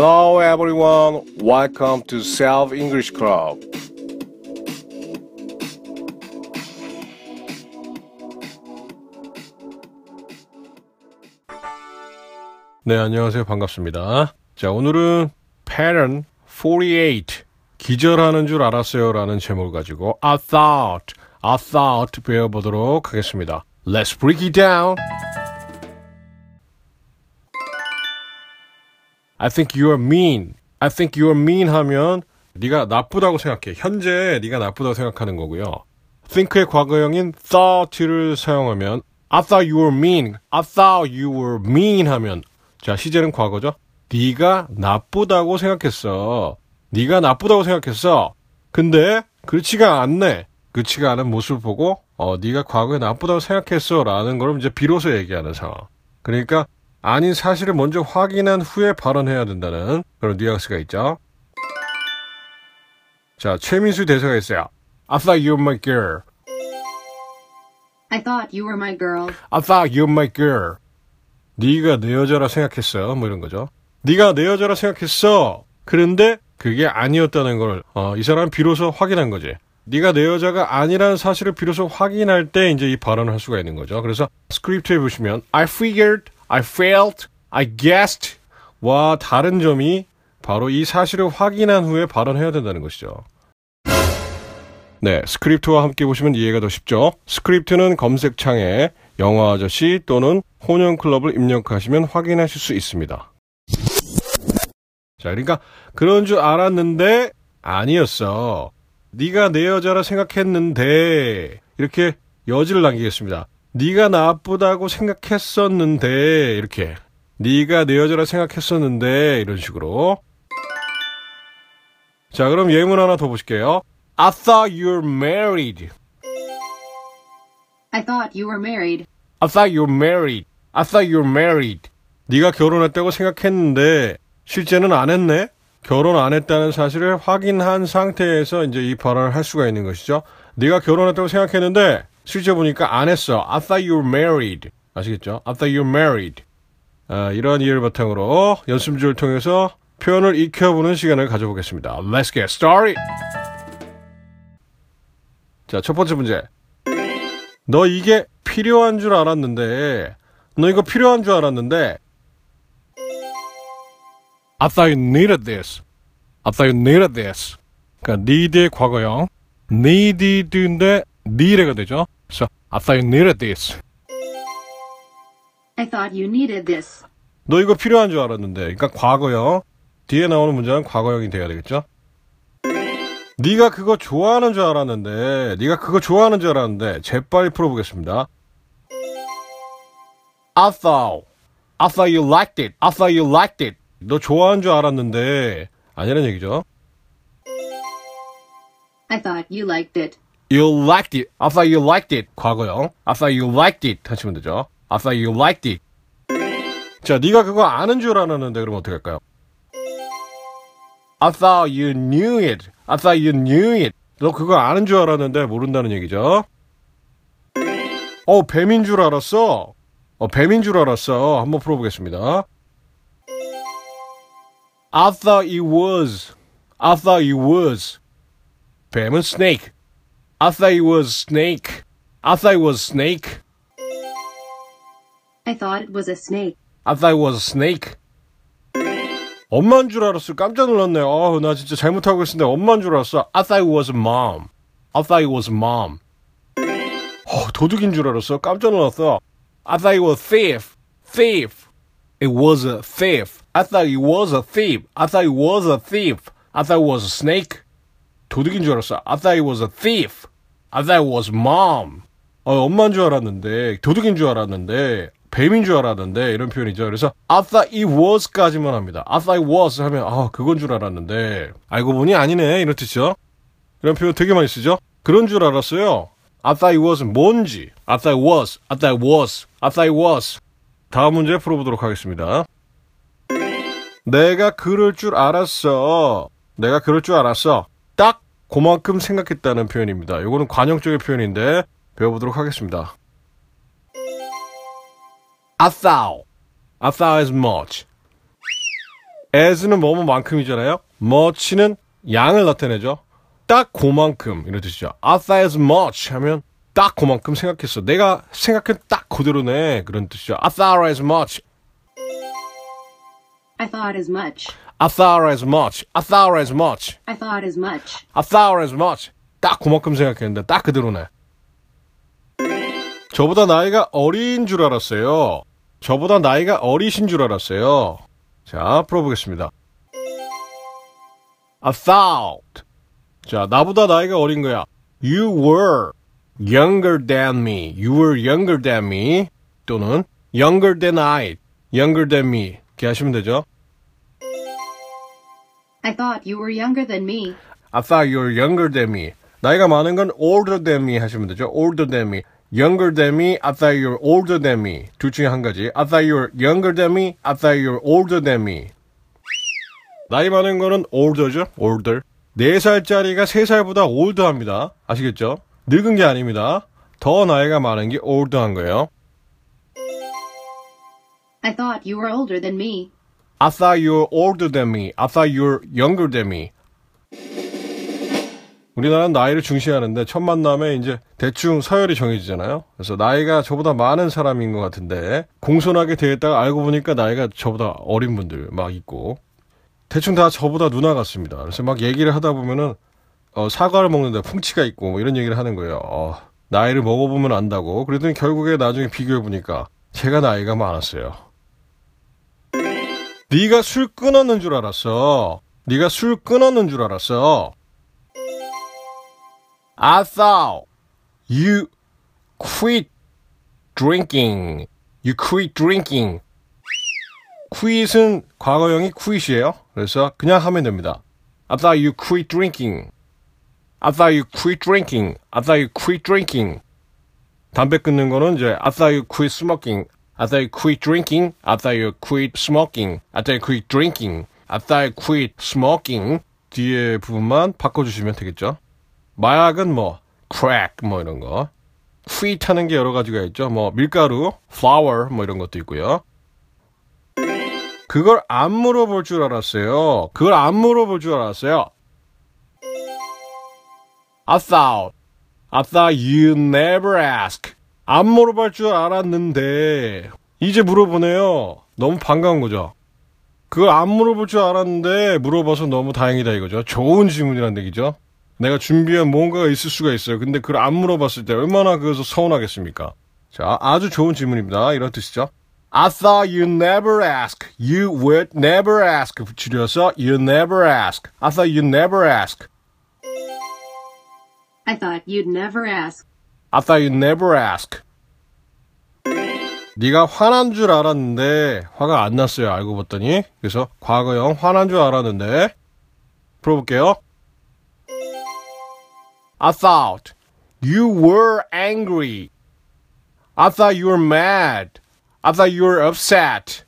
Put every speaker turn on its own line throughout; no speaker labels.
Hello everyone. Welcome to Self English Club. 네, 안녕하세요. 반갑습니다. 자, 오늘은 pattern 48 기절하는 줄 알았어요 라는 제목을 가지고 I thought, I thought 배워보도록 하겠습니다. Let's break it down. I think you're mean. I think you're mean 하면 네가 나쁘다고 생각해. 현재 네가 나쁘다고 생각하는 거고요. think의 과거형인 thought를 사용하면 I thought you were mean. I thought you were mean 하면 자, 시제는 과거죠. 네가 나쁘다고 생각했어. 네가 나쁘다고 생각했어. 근데 그렇지가 않네. 그렇지가 않은 모습을 보고 어, 네가 과거에 나쁘다고 생각했어라는 걸 이제 비로소 얘기하는 상황. 그러니까 아닌 사실을 먼저 확인한 후에 발언해야 된다는 그런 뉘앙스가 있죠. 자, 최민수 대사가 있어요. I thought you were my girl.
I thought you were my girl.
I thought you were my girl. 네가 내 여자라 생각했어. 뭐 이런 거죠. 네가 내 여자라 생각했어. 그런데 그게 아니었다는 걸, 어, 이 사람 비로소 확인한 거지. 네가 내 여자가 아니라는 사실을 비로소 확인할 때 이제 이 발언을 할 수가 있는 거죠. 그래서 스크립트에 보시면 I figured, I felt, I guessed 와 다른 점이 바로 이 사실을 확인한 후에 발언해야 된다는 것이죠. 네, 스크립트와 함께 보시면 이해가 더 쉽죠. 스크립트는 검색창에 영화 아저씨 또는 혼영 클럽을 입력하시면 확인하실 수 있습니다. 자, 그러니까 그런 줄 알았는데 아니었어. 네가 내 여자라 생각했는데 이렇게 여지를 남기겠습니다. 네가 나쁘다고 생각했었는데 이렇게 네가 내 여자라 생각했었는데 이런 식으로 자 그럼 예문 하나 더 보실게요. I thought you're married.
I thought you were married.
I thought you're married. I thought you're married. 네가 결혼했다고 생각했는데 실제는 안 했네. 결혼 안 했다는 사실을 확인한 상태에서 이제 이 발언을 할 수가 있는 것이죠. 네가 결혼했다고 생각했는데 실제 보니까 안 했어. I thought you were married. 아시겠죠? I thought you were married. 아, 이러한 이해를 바탕으로 연습주를 통해서 표현을 익혀보는 시간을 가져보겠습니다. Let's get started. 자, 첫 번째 문제. 너 이게 필요한 줄 알았는데, 너 이거 필요한 줄 알았는데, I thought you needed this. I thought you needed this. 그러니까 need의 과거형, needed인데 need가 되죠. 그래서 I thought you needed this.
I thought you needed this.
너 이거 필요한 줄 알았는데, 그러니까 과거형. 뒤에 나오는 문장은 과거형이 돼야 되겠죠. 네가 그거 좋아하는 줄 알았는데, 네가 그거 좋아하는 줄 알았는데, 재빨리 풀어보겠습니다. I thought, I thought you liked it. I thought you liked it. 너 좋아하는 줄 알았는데, 아니라는 얘기죠.
I thought you liked it.
You liked it. I thought you liked it. I thought you liked it. 하시면 되죠. I thought you liked it. 자, 네가 그거 아는 줄 알았는데 그럼 어떻게 할까요? I thought you knew it. I thought you knew it. 너 그거 아는 줄 알았는데 모른다는 얘기죠. 어, 뱀인 줄 알았어. 어, 뱀인 줄 알았어. 한번 풀어보겠습니다. I thought it was. I thought it was. 뱀은 snake. I thought it was snake. I thought it was snake.
I thought it was a snake.
I thought it was a snake. 엄마인 줄 알았어. 깜짝 놀랐네. 어, 나 진짜 잘못하고 있었는데 엄마인 줄 알았어. I thought it was mom. I thought it was mom. 어, 도둑인 줄 알았어. 깜짝 놀랐어. I thought it was thief. Thief. It was a thief. I thought it was a thief. I thought it was a thief. I thought it was a snake. 도둑인 줄 알았어. I thought it was a thief. I thought it was mom. 어, 엄마인 줄 알았는데, 도둑인 줄 알았는데, 뱀인 줄 알았는데, 이런 표현이죠. 그래서, I thought it was까지만 합니다. I thought it was 하면, 아, 그건 줄 알았는데, 알고 보니 아니네. 이런 뜻이죠. 이런 표현 되게 많이 쓰죠. 그런 줄 알았어요. I thought it was 뭔지. I thought it was. I thought it was. I thought it was. 다음 문제 풀어보도록 하겠습니다. 내가 그럴 줄 알았어. 내가 그럴 줄 알았어. 딱 그만큼 생각했다는 표현입니다. 요거는 관용적인 표현인데 배워보도록 하겠습니다. I thought. I thought as much. as는 뭐뭐만큼이잖아요. much는 양을 나타내죠. 딱 그만큼 이런 뜻이죠. I thought as much 하면 딱 그만큼 생각했어. 내가 생각한 딱 그대로네 그런 뜻이죠. I thought as much.
I thought as much.
I thought as much. I thought as much.
I thought as much.
I thought as much. 딱 그만큼 생각했는데 딱 그대로네. 저보다 나이가 어린 줄 알았어요. 저보다 나이가 어리신 줄 알았어요. 자, 풀어보겠습니다. I thought. 자, 나보다 나이가 어린 거야. You were younger than me. You were younger than me. 또는 younger than I. younger than me. 이렇게 하시면 되죠.
I thought you were younger than me.
I thought you were younger than me. 나이가 많은 건 older than me 하시면 되죠. older than me. younger than me. I thought you were older than me. 둘 중에 한 가지. I thought you were younger than me. I thought you were older than me. 나이 많은 거는 older죠. older. 4살짜리가 3살보다 older합니다. 아시겠죠? 늙은 게 아닙니다. 더 나이가 많은 게 older한 거예요.
I thought you were older than me.
I thought you were older than me. I thought you were younger than me. 우리나라는 나이를 중시하는데 첫 만남에 이제 대충 서열이 정해지잖아요. 그래서 나이가 저보다 많은 사람인 것 같은데 공손하게 대했다가 알고 보니까 나이가 저보다 어린 분들 막 있고 대충 다 저보다 누나 같습니다. 그래서 막 얘기를 하다 보면은 어, 사과를 먹는데 풍치가 있고 뭐 이런 얘기를 하는 거예요. 어, 나이를 먹어보면 안다고. 그랬더니 결국에 나중에 비교해 보니까 제가 나이가 많았어요. 네가 술 끊었는 줄 알았어. 네가 술 끊었는 줄 알았어. I thought you quit drinking. You quit drinking. quit은 과거형이 quit이에요. 그래서 그냥 하면 됩니다. I thought you quit drinking. I thought you quit drinking. I thought you quit drinking. 담배 끊는 거는 이제 I thought you quit smoking. Thought you quit drinking. Thought you quit smoking. Thought you quit drinking. Thought you quit smoking. 뒤에 부분만 바꿔주시면 되겠죠. 마약은 뭐 crack 뭐 이런 거. quit 하는 게 여러 가지가 있죠. 뭐 밀가루, flour 뭐 이런 것도 있고요. 그걸 안 물어볼 줄 알았어요. 그걸 안 물어볼 줄 알았어요. I thought, I thought you never ask. 안 물어볼 줄 알았는데 이제 물어보네요. 너무 반가운 거죠. 그걸 안 물어볼 줄 알았는데 물어봐서 너무 다행이다 이거죠. 좋은 질문이란 얘기죠. 내가 준비한 뭔가가 있을 수가 있어요. 근데 그걸 안 물어봤을 때 얼마나 그래서 서운하겠습니까? 자, 아주 좋은 질문입니다. 이런 뜻이죠. I thought you never ask. You would never ask. 줄여서 you never ask. I thought you never ask.
I thought you'd never ask.
I thought you never ask. 네가 화난 줄 알았는데 화가 안 났어요. 알고 봤더니. 그래서 과거형 화난 줄 알았는데 풀어볼게요. I thought you were angry. I thought you were mad. I thought you were upset.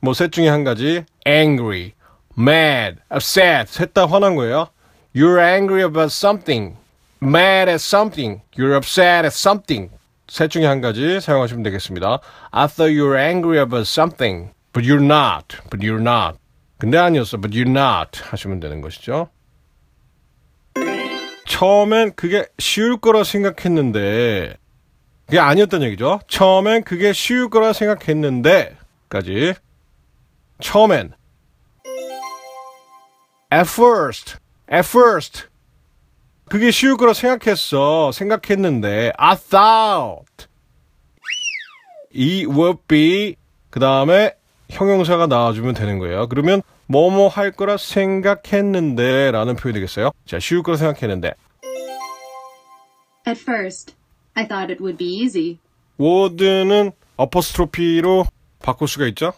뭐 셋 중에 한 가지. angry, mad, upset. 셋 다 화난 거예요. You're angry about something. Mad at something. You're upset at something. 셋 중에 한 가지 사용하시면 되겠습니다. I thought you were angry about something. But you're not. But you're not. 근데 아니었어. But you're not. 하시면 되는 것이죠. 처음엔 그게 쉬울 거라 생각했는데 그게 아니었던 얘기죠. 처음엔 그게 쉬울 거라 생각했는데,까지. 처음엔. At first, at first. 그게 쉬울 거라 생각했어. 생각했는데, I thought. it would be. 그 다음에 형용사가 나와주면 되는 거예요. 그러면, 뭐뭐 할 거라 생각했는데, 라는 표현이 되겠어요. 자, 쉬울 거라 생각했는데.
At first, I thought it would be easy.
would는 어퍼스트로피로 바꿀 수가 있죠.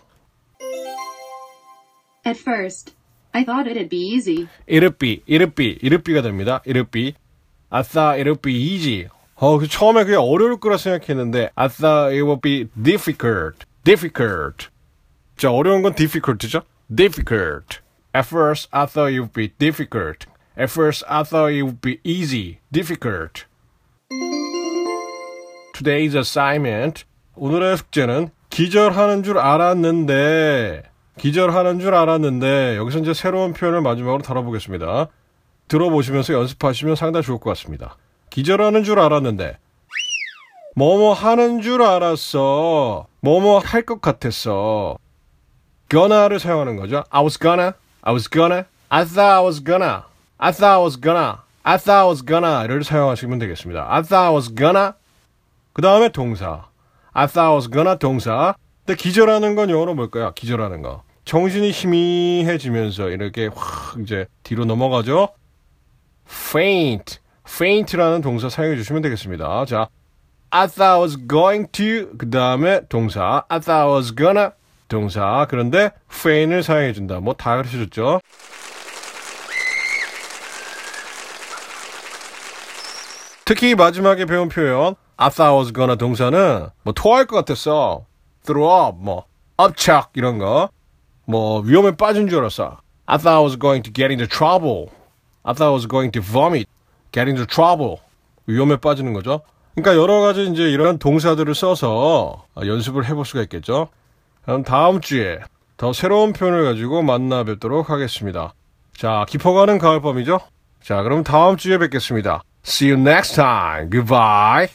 At first, I thought it'd be easy.
it'd be, it'd be, it'd be가 됩니다. it'd be. I thought it'd be easy. 어, 그 처음에 그게 어려울 거라 생각했는데 I thought it would be difficult. difficult. 자, 어려운 건 difficult죠. difficult. At first, I thought it would be difficult. At first, I thought it would be easy. difficult. Today's assignment. 오늘의 숙제는 기절하는 줄 알았는데 기절하는 줄 알았는데 여기서 이제 새로운 표현을 마지막으로 다뤄보겠습니다. 들어보시면서 연습하시면 상당히 좋을 것 같습니다. 기절하는 줄 알았는데 뭐뭐 하는 줄 알았어. 뭐뭐 할 것 같았어. gonna를 사용하는 거죠. I was gonna, I was gonna, I thought I was gonna, I thought I was gonna, I thought I was gonna,를 사용하시면 되겠습니다. I thought I was gonna. 그 다음에 동사. I thought I was gonna 동사. 근데 기절하는 건 영어로 뭘까요? 기절하는 거. 정신이 희미해지면서 이렇게 확 이제 뒤로 넘어가죠. faint, faint라는 동사 사용해 주시면 되겠습니다. 자, I thought I was going to 그 다음에 동사 I thought I was gonna 동사 그런데 faint을 사용해 준다. 뭐 다 가르쳐 줬죠. 특히 마지막에 배운 표현 I thought I was gonna 동사는 뭐 토할 것 같았어. throw up 뭐 upchuck 이런 거. 뭐 위험에 빠진 줄 알았어. I thought I was going to get into trouble. I thought I was going to vomit. get into trouble. 위험에 빠지는 거죠. 그러니까 여러 가지 이제 이런 동사들을 써서 연습을 해볼 수가 있겠죠. 그럼 다음 주에 더 새로운 표현을 가지고 만나 뵙도록 하겠습니다. 자, 깊어가는 가을밤이죠? 자, 그럼 다음 주에 뵙겠습니다. See you next time. Goodbye.